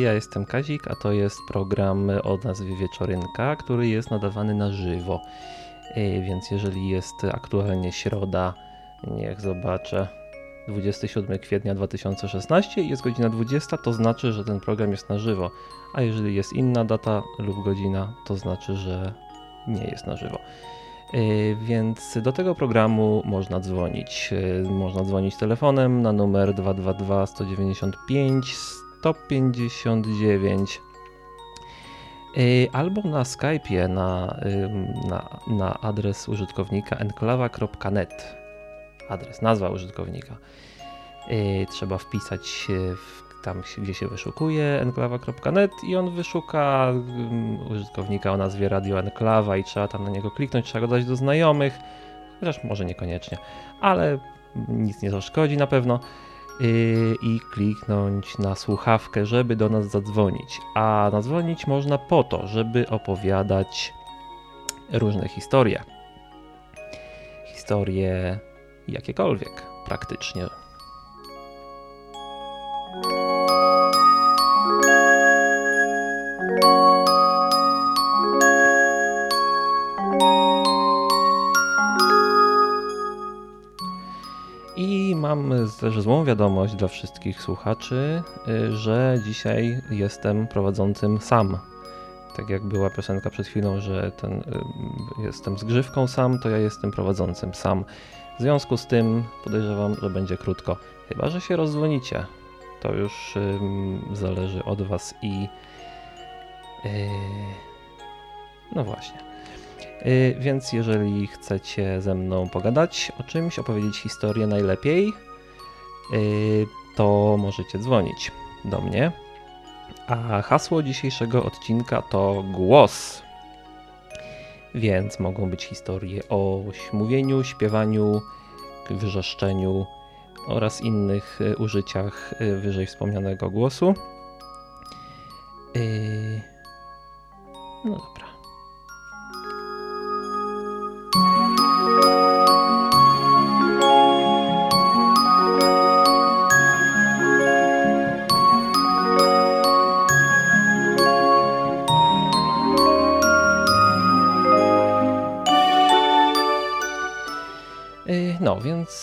Ja jestem Kazik, a to jest program o nazwie Wieczorynka, który jest nadawany na żywo. E, więc jeżeli jest aktualnie środa, niech zobaczę, 27 kwietnia 2016 i jest godzina 20, to znaczy, że ten program jest na żywo. A jeżeli jest inna data lub godzina, to znaczy, że nie jest na żywo. E, więc do tego programu można dzwonić. E, można dzwonić telefonem na numer 222 195 159 albo na Skype'ie na, na, na adres użytkownika enklawa.net. Adres, nazwa użytkownika. Y, trzeba wpisać tam, gdzie się wyszukuje enklawa.net i on wyszuka użytkownika o nazwie Radio Enklawa i trzeba tam na niego kliknąć, trzeba go dać do znajomych, chociaż może niekoniecznie, ale nic nie zaszkodzi na pewno i kliknąć na słuchawkę, żeby do nas zadzwonić. A zadzwonić można po to, żeby opowiadać różne historie. Historie jakiekolwiek praktycznie. Mam też złą wiadomość dla wszystkich słuchaczy, y, że dzisiaj jestem prowadzącym sam. Tak jak była piosenka przed chwilą, że ten, y, jestem zgrzywką sam, to ja jestem prowadzącym sam. W związku z tym podejrzewam, że będzie krótko. Chyba, że się rozdzwonicie. To już zależy od Was i. Yy, no właśnie. Y, więc jeżeli chcecie ze mną pogadać o czymś, opowiedzieć historię najlepiej, y, to możecie dzwonić do mnie. A hasło dzisiejszego odcinka to głos. Więc mogą być historie o mówieniu, śpiewaniu, wrzeszczeniu oraz innych y, użyciach wyżej wspomnianego głosu. No dobra.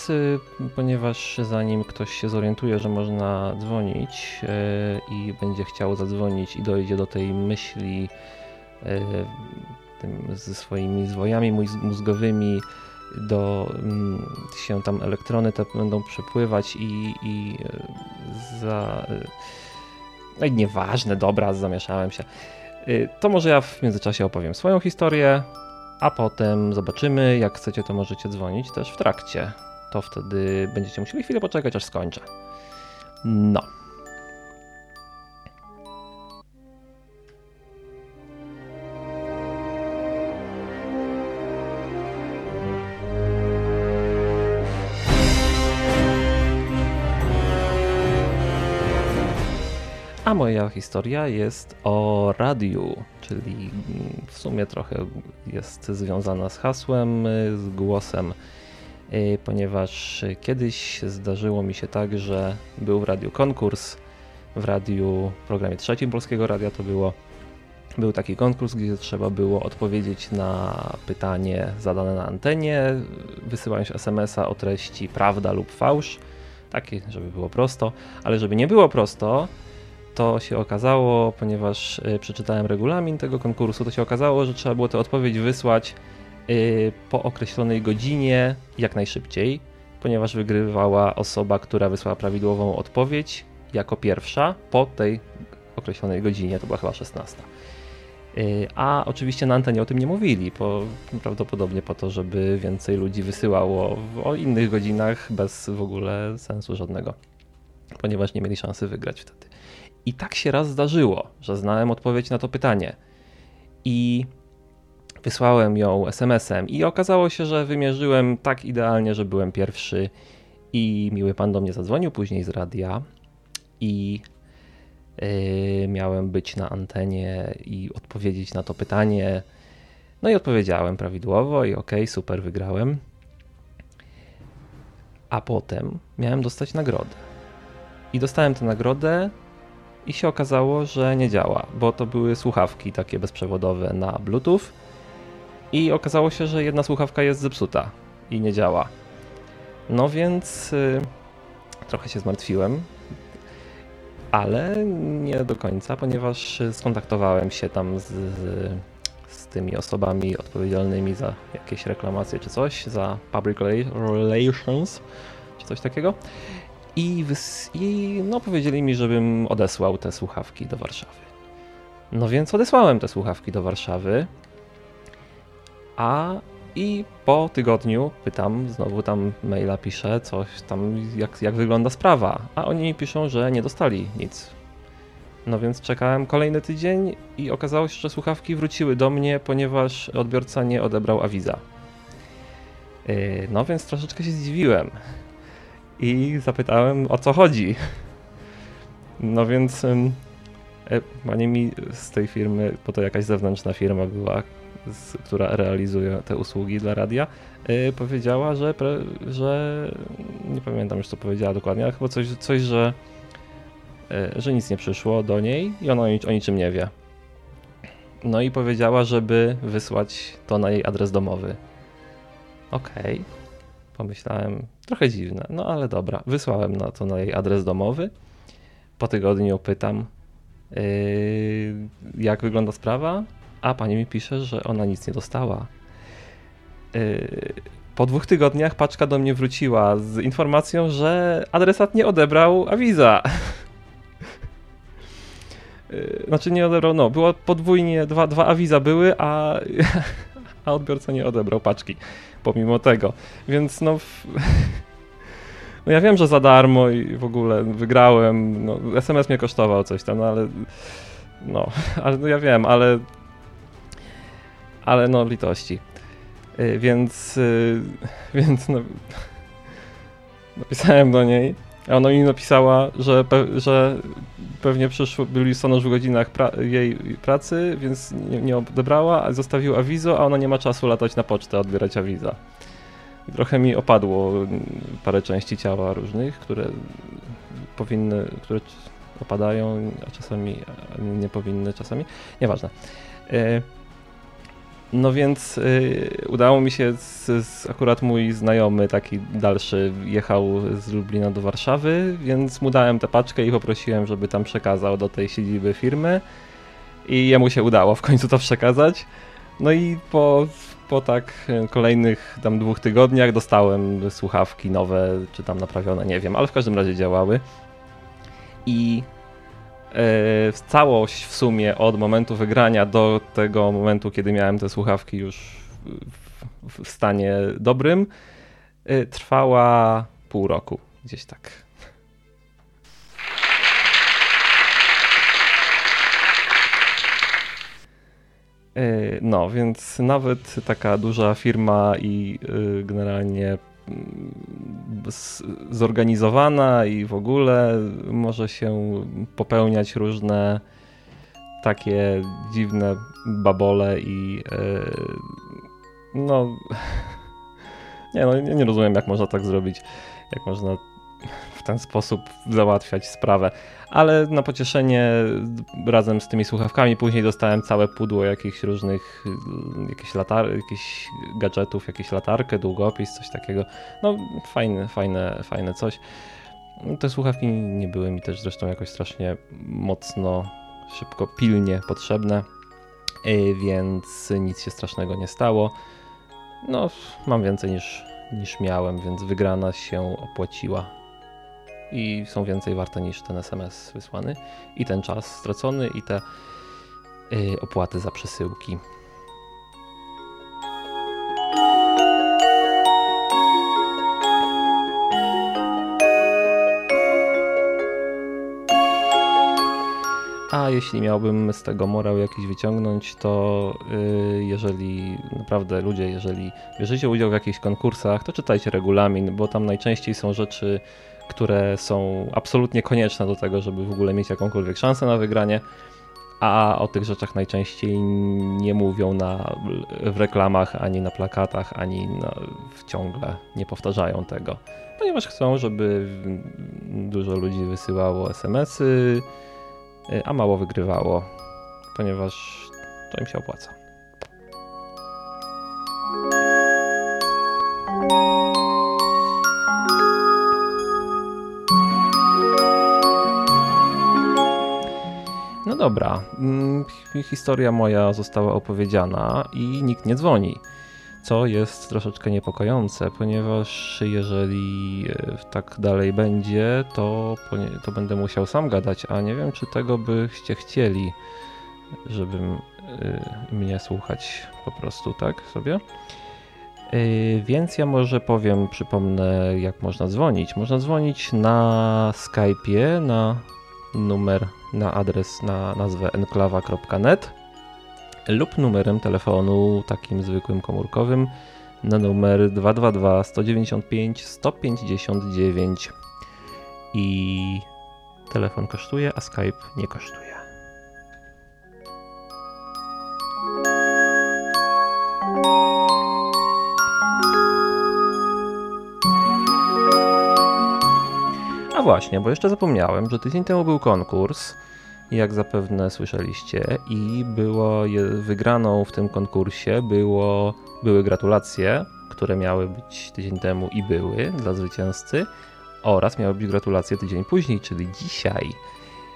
Y, ponieważ zanim ktoś się zorientuje, że można dzwonić y, i będzie chciał zadzwonić i dojdzie do tej myśli y, ze swoimi zwojami mózgowymi, do mm, się tam elektrony te będą przepływać i, i za. No nieważne, dobra, zamieszałem się. To może ja w międzyczasie opowiem swoją historię, a potem zobaczymy. Jak chcecie, to możecie dzwonić też w trakcie. To wtedy będziecie musieli chwilę poczekać, aż skończę. No. A moja historia jest o radiu, czyli w sumie trochę jest związana z hasłem, z głosem, ponieważ kiedyś zdarzyło mi się tak, że był w radiu konkurs, w radiu, w programie trzecim Polskiego Radia to było, był taki konkurs, gdzie trzeba było odpowiedzieć na pytanie zadane na antenie, wysyłając SMS-a o treści prawda lub fałsz, takie, żeby było prosto, ale żeby nie było prosto, to się okazało, ponieważ y, przeczytałem regulamin tego konkursu, to się okazało, że trzeba było tę odpowiedź wysłać y, po określonej godzinie jak najszybciej, ponieważ wygrywała osoba, która wysłała prawidłową odpowiedź jako pierwsza po tej określonej godzinie, to była chyba 16. Y, a oczywiście na antenie o tym nie mówili, po, prawdopodobnie po to, żeby więcej ludzi wysyłało w, o innych godzinach bez w ogóle sensu żadnego, ponieważ nie mieli szansy wygrać wtedy. I tak się raz zdarzyło, że znałem odpowiedź na to pytanie. I wysłałem ją SMS-em, i okazało się, że wymierzyłem tak idealnie, że byłem pierwszy. I miły pan do mnie zadzwonił później z radia, i yy, miałem być na antenie i odpowiedzieć na to pytanie. No i odpowiedziałem prawidłowo, i okay, super, wygrałem. A potem miałem dostać nagrodę. I dostałem tę nagrodę i się okazało, że nie działa, bo to były słuchawki takie bezprzewodowe na Bluetooth i okazało się, że jedna słuchawka jest zepsuta i nie działa. No więc y, trochę się zmartwiłem, ale nie do końca, ponieważ skontaktowałem się tam z, z tymi osobami odpowiedzialnymi za jakieś reklamacje czy coś, za public relations czy coś takiego. I, I no, powiedzieli mi, żebym odesłał te słuchawki do Warszawy. No więc odesłałem te słuchawki do Warszawy. A i po tygodniu pytam, znowu tam maila piszę, coś tam, jak, jak wygląda sprawa. A oni mi piszą, że nie dostali nic. No więc czekałem kolejny tydzień i okazało się, że słuchawki wróciły do mnie, ponieważ odbiorca nie odebrał awiza. Yy, no więc troszeczkę się zdziwiłem i zapytałem o co chodzi. No więc pani mi z tej firmy, bo to jakaś zewnętrzna firma była, z, która realizuje te usługi dla radia, yy, powiedziała, że, pre, że nie pamiętam już co powiedziała dokładnie, ale chyba coś, coś że, yy, że nic nie przyszło do niej i ona o, o niczym nie wie. No i powiedziała, żeby wysłać to na jej adres domowy. Okej. Okay. Pomyślałem, trochę dziwne, no ale dobra. Wysłałem na to na jej adres domowy. Po tygodniu pytam, yy, jak wygląda sprawa, a pani mi pisze, że ona nic nie dostała. Yy, po dwóch tygodniach paczka do mnie wróciła z informacją, że adresat nie odebrał awiza. Yy, znaczy nie odebrał, no, było podwójnie, dwa, dwa awiza były, a, a odbiorca nie odebrał paczki pomimo tego. Więc no. No ja wiem, że za darmo i w ogóle wygrałem. No, SMS mnie kosztował coś tam, no ale. No, ale no ja wiem, ale. Ale no, litości. Yy, więc. Yy, więc no. Napisałem do niej, a ona mi napisała, że, pe że pewnie przyszło, byli sonoż w godzinach pra jej pracy, więc nie, nie odebrała, a zostawił awizo, a ona nie ma czasu latać na pocztę, odbierać awiza. Trochę mi opadło parę części ciała różnych, które powinny, które opadają, a czasami nie powinny, czasami. Nieważne. E, no więc y, udało mi się, z, z, akurat mój znajomy taki dalszy jechał z Lublina do Warszawy, więc mu dałem tę paczkę i poprosiłem, żeby tam przekazał do tej siedziby firmy i jemu się udało w końcu to przekazać. No i po, po tak kolejnych tam dwóch tygodniach dostałem słuchawki nowe, czy tam naprawione, nie wiem, ale w każdym razie działały. I E, całość w sumie od momentu wygrania do tego momentu, kiedy miałem te słuchawki już w, w stanie dobrym, e, trwała pół roku, gdzieś tak. E, no, więc nawet taka duża firma i generalnie zorganizowana i w ogóle może się popełniać różne takie dziwne babole i yy, no nie no nie, rozumiem jak można tak zrobić, jak można ten sposób załatwiać sprawę. Ale na pocieszenie razem z tymi słuchawkami później dostałem całe pudło jakichś różnych jakichś, latar jakichś gadżetów, jakieś latarkę, długopis, coś takiego. No fajne, fajne, fajne coś. Te słuchawki nie były mi też zresztą jakoś strasznie mocno, szybko, pilnie potrzebne, e, więc nic się strasznego nie stało. No, mam więcej niż, niż miałem, więc wygrana się opłaciła i są więcej warte niż ten SMS wysłany i ten czas stracony i te yy, opłaty za przesyłki. A jeśli miałbym z tego morał jakiś wyciągnąć, to yy, jeżeli naprawdę ludzie, jeżeli bierzecie udział w jakichś konkursach, to czytajcie regulamin, bo tam najczęściej są rzeczy które są absolutnie konieczne do tego, żeby w ogóle mieć jakąkolwiek szansę na wygranie, a o tych rzeczach najczęściej nie mówią na, w reklamach, ani na plakatach, ani na, ciągle nie powtarzają tego, ponieważ chcą, żeby dużo ludzi wysyłało SMS-y a mało wygrywało, ponieważ to im się opłaca. Dobra, mm, historia moja została opowiedziana i nikt nie dzwoni. Co jest troszeczkę niepokojące, ponieważ jeżeli e, tak dalej będzie, to, to będę musiał sam gadać, a nie wiem, czy tego byście chcieli, żebym e, mnie słuchać po prostu, tak sobie. E, więc ja może powiem, przypomnę, jak można dzwonić. Można dzwonić na Skype'ie, na numer na adres na nazwę enklawa.net lub numerem telefonu takim zwykłym komórkowym na numer 222 195 159 i telefon kosztuje, a Skype nie kosztuje. Właśnie, bo jeszcze zapomniałem, że tydzień temu był konkurs, jak zapewne słyszeliście, i było wygraną w tym konkursie było, były gratulacje, które miały być tydzień temu i były dla zwycięzcy, oraz miały być gratulacje tydzień później, czyli dzisiaj.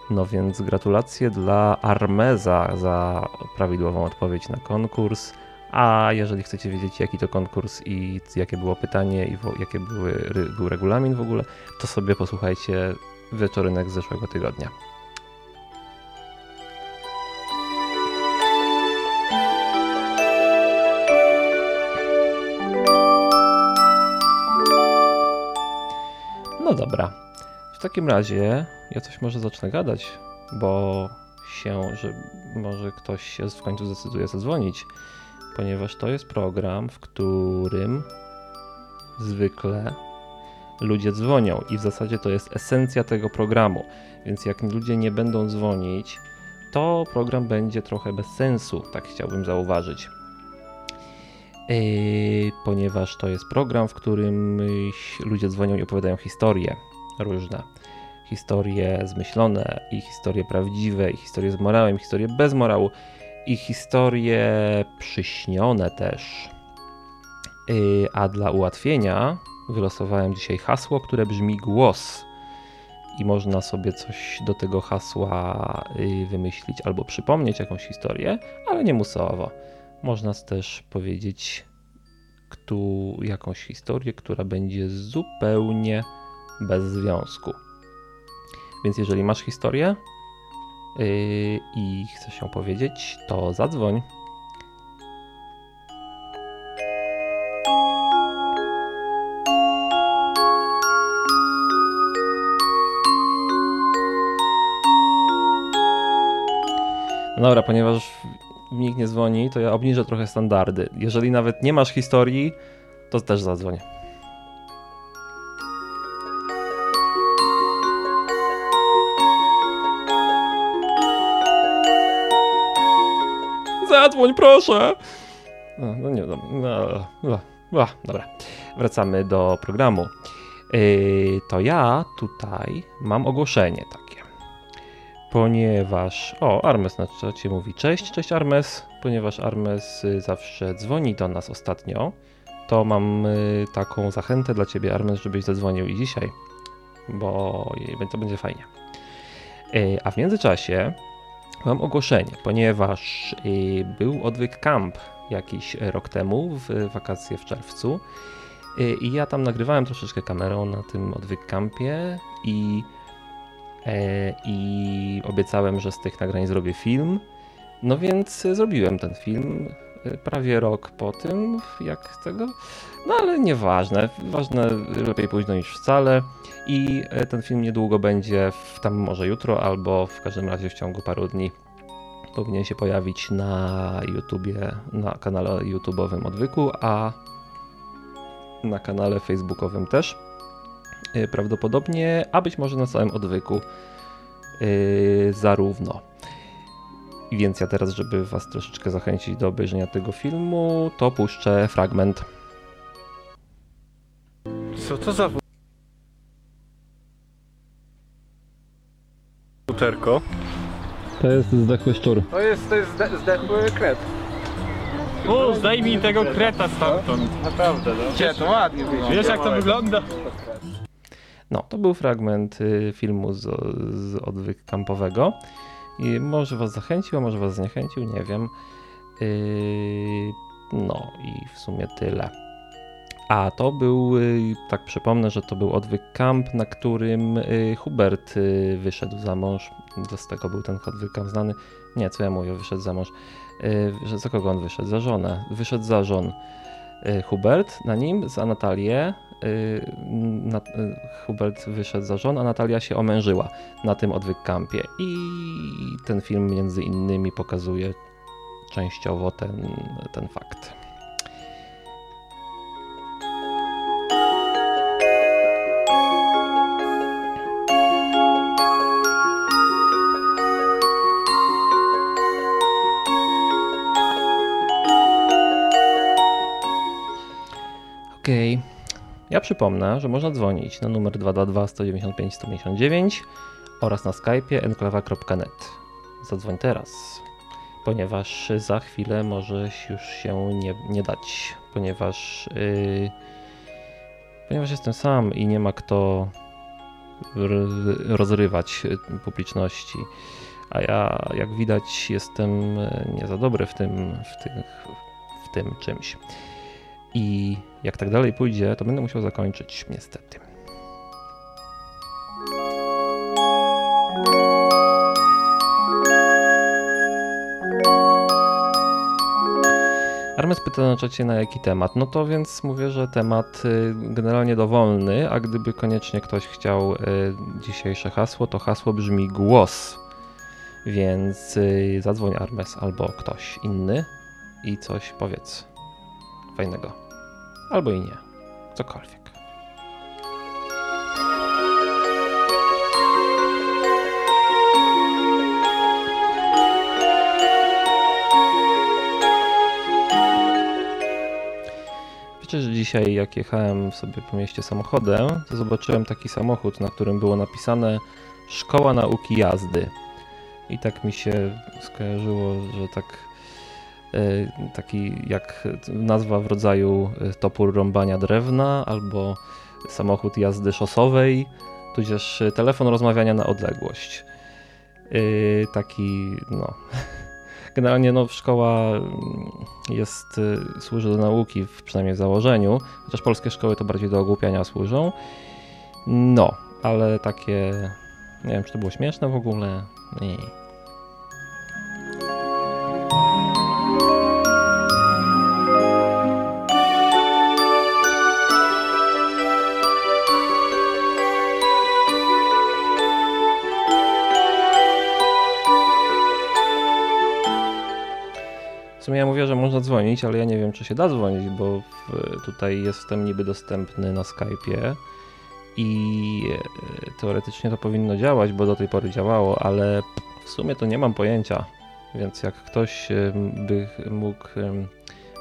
No więc gratulacje dla Armeza za prawidłową odpowiedź na konkurs. A jeżeli chcecie wiedzieć, jaki to konkurs i jakie było pytanie i jakie były, był regulamin w ogóle, to sobie posłuchajcie wieczorynek z zeszłego tygodnia. No dobra. W takim razie ja coś może zacznę gadać, bo się, że może ktoś się w końcu zdecyduje zadzwonić ponieważ to jest program, w którym zwykle ludzie dzwonią i w zasadzie to jest esencja tego programu. Więc jak ludzie nie będą dzwonić, to program będzie trochę bez sensu, tak chciałbym zauważyć. Yy, ponieważ to jest program, w którym ludzie dzwonią i opowiadają historie różne. Historie zmyślone, i historie prawdziwe, i historie z morałem, i historie bez morału i historie przyśnione też. Y, a dla ułatwienia wylosowałem dzisiaj hasło, które brzmi głos. I można sobie coś do tego hasła y, wymyślić albo przypomnieć jakąś historię, ale nie musowo. Można też powiedzieć ktu, jakąś historię, która będzie zupełnie bez związku. Więc jeżeli masz historię, i chcesz się powiedzieć, to zadzwoń. No dobra, ponieważ nikt nie dzwoni, to ja obniżę trochę standardy. Jeżeli nawet nie masz historii, to też zadzwoń. Zadzwoń, proszę. No, no nie, no, no, no, no, dobra. Wracamy do programu. Yy, to ja tutaj mam ogłoszenie takie. Ponieważ, o, Armes na czacie mówi cześć, cześć Armes, ponieważ Armes y, zawsze dzwoni do nas ostatnio, to mam y, taką zachętę dla ciebie Armes, żebyś zadzwonił i dzisiaj, bo to będzie fajnie. Yy, a w międzyczasie Mam ogłoszenie, ponieważ y, był odwyk camp jakiś rok temu, w wakacje w czerwcu. Y, I ja tam nagrywałem troszeczkę kamerą na tym odwyk campie i, e, i obiecałem, że z tych nagrań zrobię film. No więc zrobiłem ten film prawie rok po tym, jak tego. No ale nieważne, ważne lepiej późno niż wcale. I e, ten film niedługo będzie, w, tam może jutro, albo w każdym razie w ciągu paru dni powinien się pojawić na YouTubie, na kanale YouTube'owym Odwyku, a na kanale Facebookowym też e, prawdopodobnie, a być może na całym Odwyku yy, zarówno. Więc ja teraz, żeby Was troszeczkę zachęcić do obejrzenia tego filmu, to puszczę fragment. Co to za futerko? To jest zdechły szczur. To jest, to jest zde- zdechły kret. O, zdejmij tego kreta stamtąd. Naprawdę, no. Gdzie, to ładnie wyjdzie. Wiesz jak to wygląda? No, to był fragment y, filmu z, z odwyk kampowego. I może was zachęcił, może was zniechęcił, nie wiem. Yy, no i w sumie tyle. A to był, y, tak przypomnę, że to był odwyk kamp, na którym y, Hubert wyszedł za mąż. Z tego był ten odwyk kamp znany. Nie, co ja mówię, wyszedł za mąż. Za kogo on wyszedł? Za żonę. Wyszedł za żon Hubert na nim, za Natalię. Y, na, y, Hubert wyszedł za żon, a Natalia się omężyła na tym odwyk kampie. I ten film między innymi pokazuje częściowo ten, ten fakt. Przypomnę, że można dzwonić na numer 222 195 159 oraz na skype'ie enklawa.net. Zadzwoń teraz, ponieważ za chwilę może już się nie, nie dać, ponieważ, yy, ponieważ jestem sam i nie ma kto rozrywać publiczności. A ja, jak widać, jestem nie za dobry w tym, w, tych, w tym czymś. I jak tak dalej pójdzie, to będę musiał zakończyć, niestety. Armes pyta na czacie na jaki temat. No to więc mówię, że temat y, generalnie dowolny, a gdyby koniecznie ktoś chciał y, dzisiejsze hasło, to hasło brzmi głos. Więc y, zadzwoń Armes albo ktoś inny i coś powiedz fajnego. Albo i nie. Cokolwiek. Wiecie, że dzisiaj jak jechałem sobie po mieście samochodem, to zobaczyłem taki samochód, na którym było napisane Szkoła Nauki Jazdy. I tak mi się skojarzyło, że tak taki jak nazwa w rodzaju e, topór rąbania drewna albo samochód jazdy szosowej, tudzież telefon rozmawiania na odległość. Taki, no. Generalnie no, szkoła mm, jest, y, służy do nauki, przynajmniej w założeniu, chociaż polskie szkoły to bardziej do ogłupiania służą. No, ale takie, nie wiem, czy to było śmieszne w ogóle. Nie. Dzwonić, ale ja nie wiem, czy się da dzwonić, bo tutaj jestem niby dostępny na Skype'ie i e, teoretycznie to powinno działać, bo do tej pory działało, ale w sumie to nie mam pojęcia. Więc jak ktoś by mógł,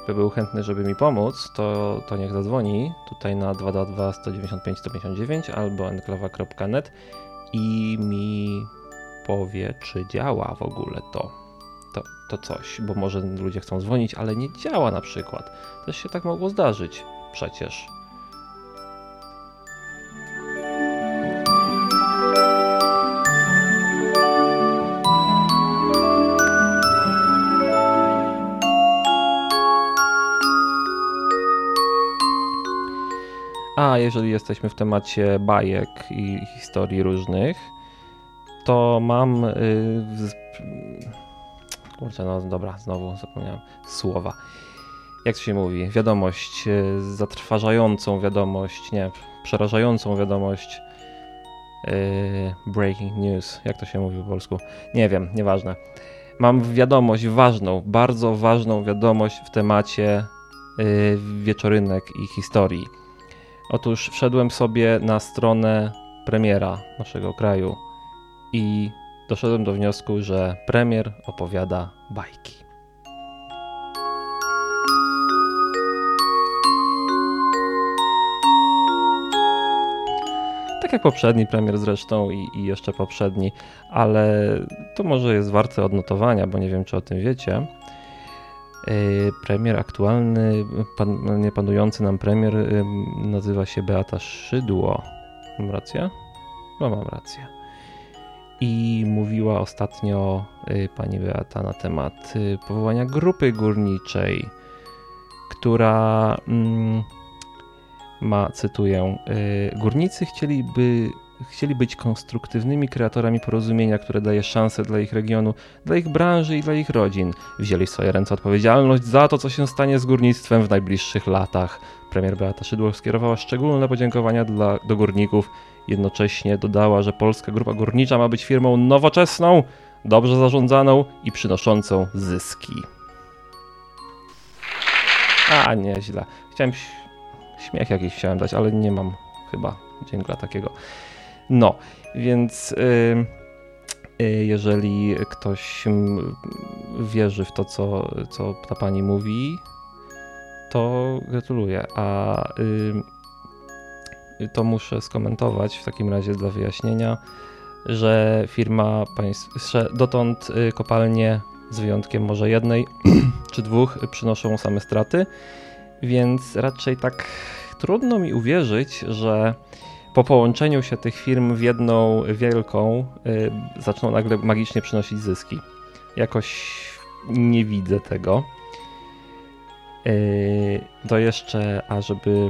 by był chętny, żeby mi pomóc, to, to niech zadzwoni tutaj na 222 195 159 albo enklawa.net i mi powie, czy działa w ogóle to to, to coś, bo może ludzie chcą dzwonić, ale nie działa na przykład. Też się tak mogło zdarzyć przecież. A jeżeli jesteśmy w temacie bajek i historii różnych, to mam. Kurczę, no dobra, znowu zapomniałem słowa. Jak się mówi? Wiadomość, y, zatrważającą wiadomość, nie, przerażającą wiadomość. y, breaking news, jak to się mówi po polsku? Nie wiem, nieważne. Mam wiadomość ważną, bardzo ważną wiadomość w temacie y, wieczorynek i historii. Otóż wszedłem sobie na stronę premiera naszego kraju i doszedłem do wniosku, że premier opowiada bajki. Tak jak poprzedni premier zresztą i, i jeszcze poprzedni, ale to może jest warte odnotowania, bo nie wiem, czy o tym wiecie. Yy, Premier aktualny, pan, nie panujący nam premier yy, nazywa się Beata Szydło. Mam rację? No mam rację. I mówiła ostatnio yy, pani Beata na temat yy, powołania grupy górniczej, która mm, ma, cytuję, yy, górnicy chcieliby chcieli być konstruktywnymi kreatorami porozumienia, które daje szansę dla ich regionu, dla ich branży i dla ich rodzin. Wzięli w swoje ręce odpowiedzialność za to, co się stanie z górnictwem w najbliższych latach. Premier Beata Szydło skierowała szczególne podziękowania dla, do górników. Jednocześnie dodała, że Polska Grupa Górnicza ma być firmą nowoczesną, dobrze zarządzaną i przynoszącą zyski. A, nieźle. Chciałem śmiech jakiś chciałem dać, ale nie mam chyba dźwiękla takiego. No, więc y, y, jeżeli ktoś wierzy w to, co, co ta pani mówi, to gratuluję. A y, to muszę skomentować w takim razie dla wyjaśnienia, że firma dotąd kopalnie z wyjątkiem może jednej czy dwóch przynoszą same straty, więc raczej tak trudno mi uwierzyć, że po połączeniu się tych firm w jedną wielką y, zaczną nagle magicznie przynosić zyski. Jakoś nie widzę tego. Y, to jeszcze, a żeby.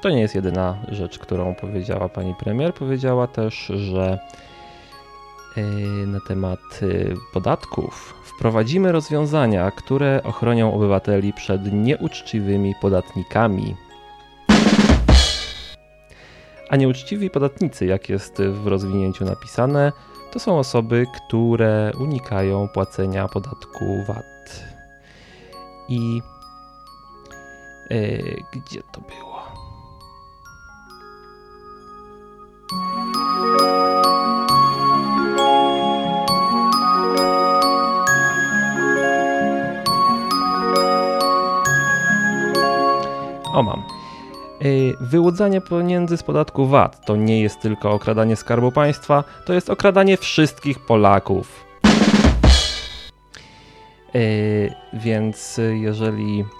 To nie jest jedyna rzecz, którą powiedziała pani premier. Powiedziała też, że y, na temat y, podatków wprowadzimy rozwiązania, które ochronią obywateli przed nieuczciwymi podatnikami. A nieuczciwi podatnicy, jak jest w rozwinięciu napisane, to są osoby, które unikają płacenia podatku VAT. I yy, gdzie to było? O, mam. Y, wyłudzanie pieniędzy z podatku VAT to nie jest tylko okradanie skarbu państwa, to jest okradanie wszystkich Polaków. Yy, więc jeżeli yy,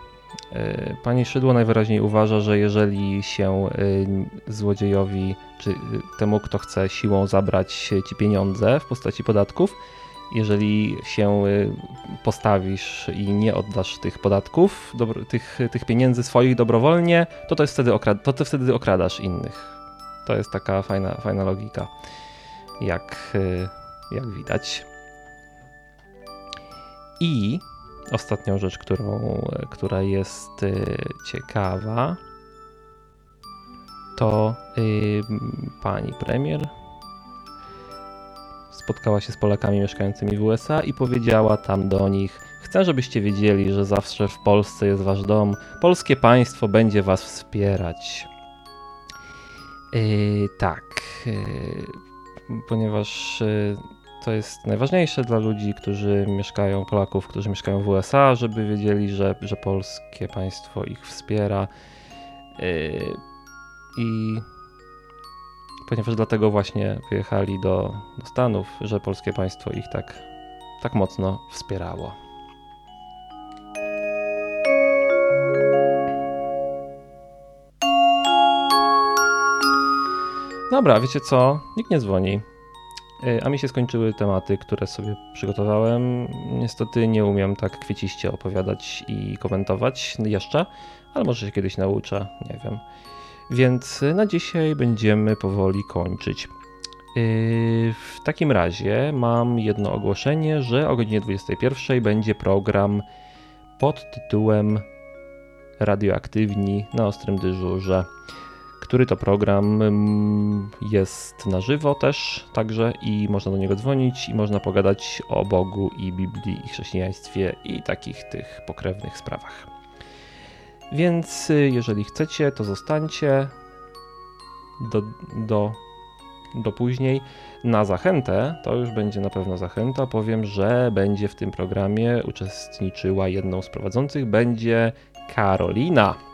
pani Szydło najwyraźniej uważa, że jeżeli się yy, złodziejowi czy temu, kto chce siłą zabrać ci pieniądze w postaci podatków, jeżeli się postawisz i nie oddasz tych podatków, tych, tych pieniędzy swoich dobrowolnie, to, to, jest wtedy okrad- to ty wtedy okradasz innych. To jest taka fajna, fajna logika, jak, jak widać. I ostatnią rzecz, którą, która jest y, ciekawa, to pani premier spotkała się z Polakami mieszkającymi w USA i powiedziała tam do nich: Chcę, żebyście wiedzieli, że zawsze w Polsce jest wasz dom. Polskie państwo będzie was wspierać. Yy, tak, yy, ponieważ yy, to jest najważniejsze dla ludzi, którzy mieszkają, Polaków, którzy mieszkają w USA, żeby wiedzieli, że, że polskie państwo ich wspiera. Yy, I ponieważ dlatego właśnie wyjechali do, do Stanów, że polskie państwo ich tak, tak mocno wspierało. Dobra, wiecie co? Nikt nie dzwoni. Y, a mi się skończyły tematy, które sobie przygotowałem. Niestety nie umiem tak kwieciście opowiadać i komentować jeszcze, ale może się kiedyś nauczę, nie wiem. Więc na dzisiaj będziemy powoli kończyć. Yy, w takim razie mam jedno ogłoszenie, że o godzinie 21 będzie program pod tytułem Radioaktywni na ostrym dyżurze, który to program mm, jest na żywo też także i można do niego dzwonić i można pogadać o Bogu i Biblii i chrześcijaństwie i takich tych pokrewnych sprawach. Więc y, jeżeli chcecie, to zostańcie do, do, do później. Na zachętę, to już będzie na pewno zachęta, powiem, że będzie w tym programie uczestniczyła jedną z prowadzących, będzie Karolina.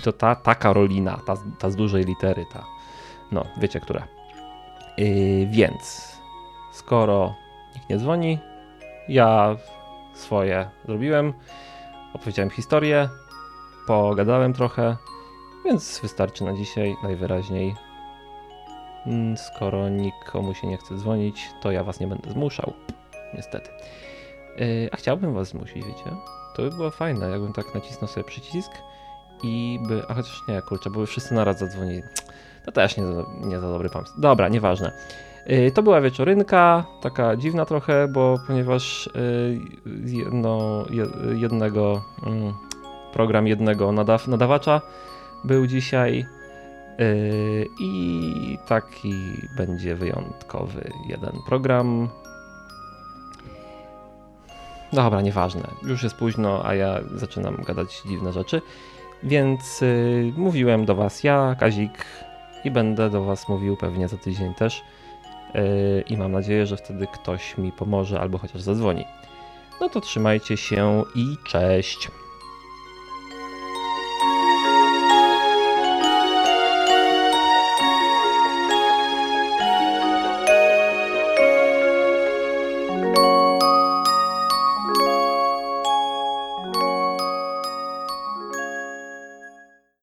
I to ta, ta Karolina, ta, ta z dużej litery, ta. No, wiecie, która. Yy, więc, skoro nikt nie dzwoni, ja swoje zrobiłem, opowiedziałem historię, pogadałem trochę, więc wystarczy na dzisiaj najwyraźniej. Mm, Skoro nikomu się nie chce dzwonić, to ja was nie będę zmuszał. Niestety. Yy, a chciałbym was zmusić, wiecie? To by było fajne, jakbym tak nacisnął sobie przycisk i by. A chociaż nie, kurczę, bo by wszyscy naraz zadzwonili. To też nie za, nie za dobry pomysł. Dobra, nieważne. Yy, To była wieczorynka, taka dziwna trochę, bo ponieważ yy, jedno, je- jednego mm, program jednego nadaw, nadawacza był dzisiaj yy, i taki będzie wyjątkowy jeden program. Dobra, nieważne. Już jest późno, a ja zaczynam gadać dziwne rzeczy. Więc yy, mówiłem do Was ja, Kazik, i będę do Was mówił pewnie za tydzień też. Yy, I mam nadzieję, że wtedy ktoś mi pomoże albo chociaż zadzwoni. No to trzymajcie się i cześć.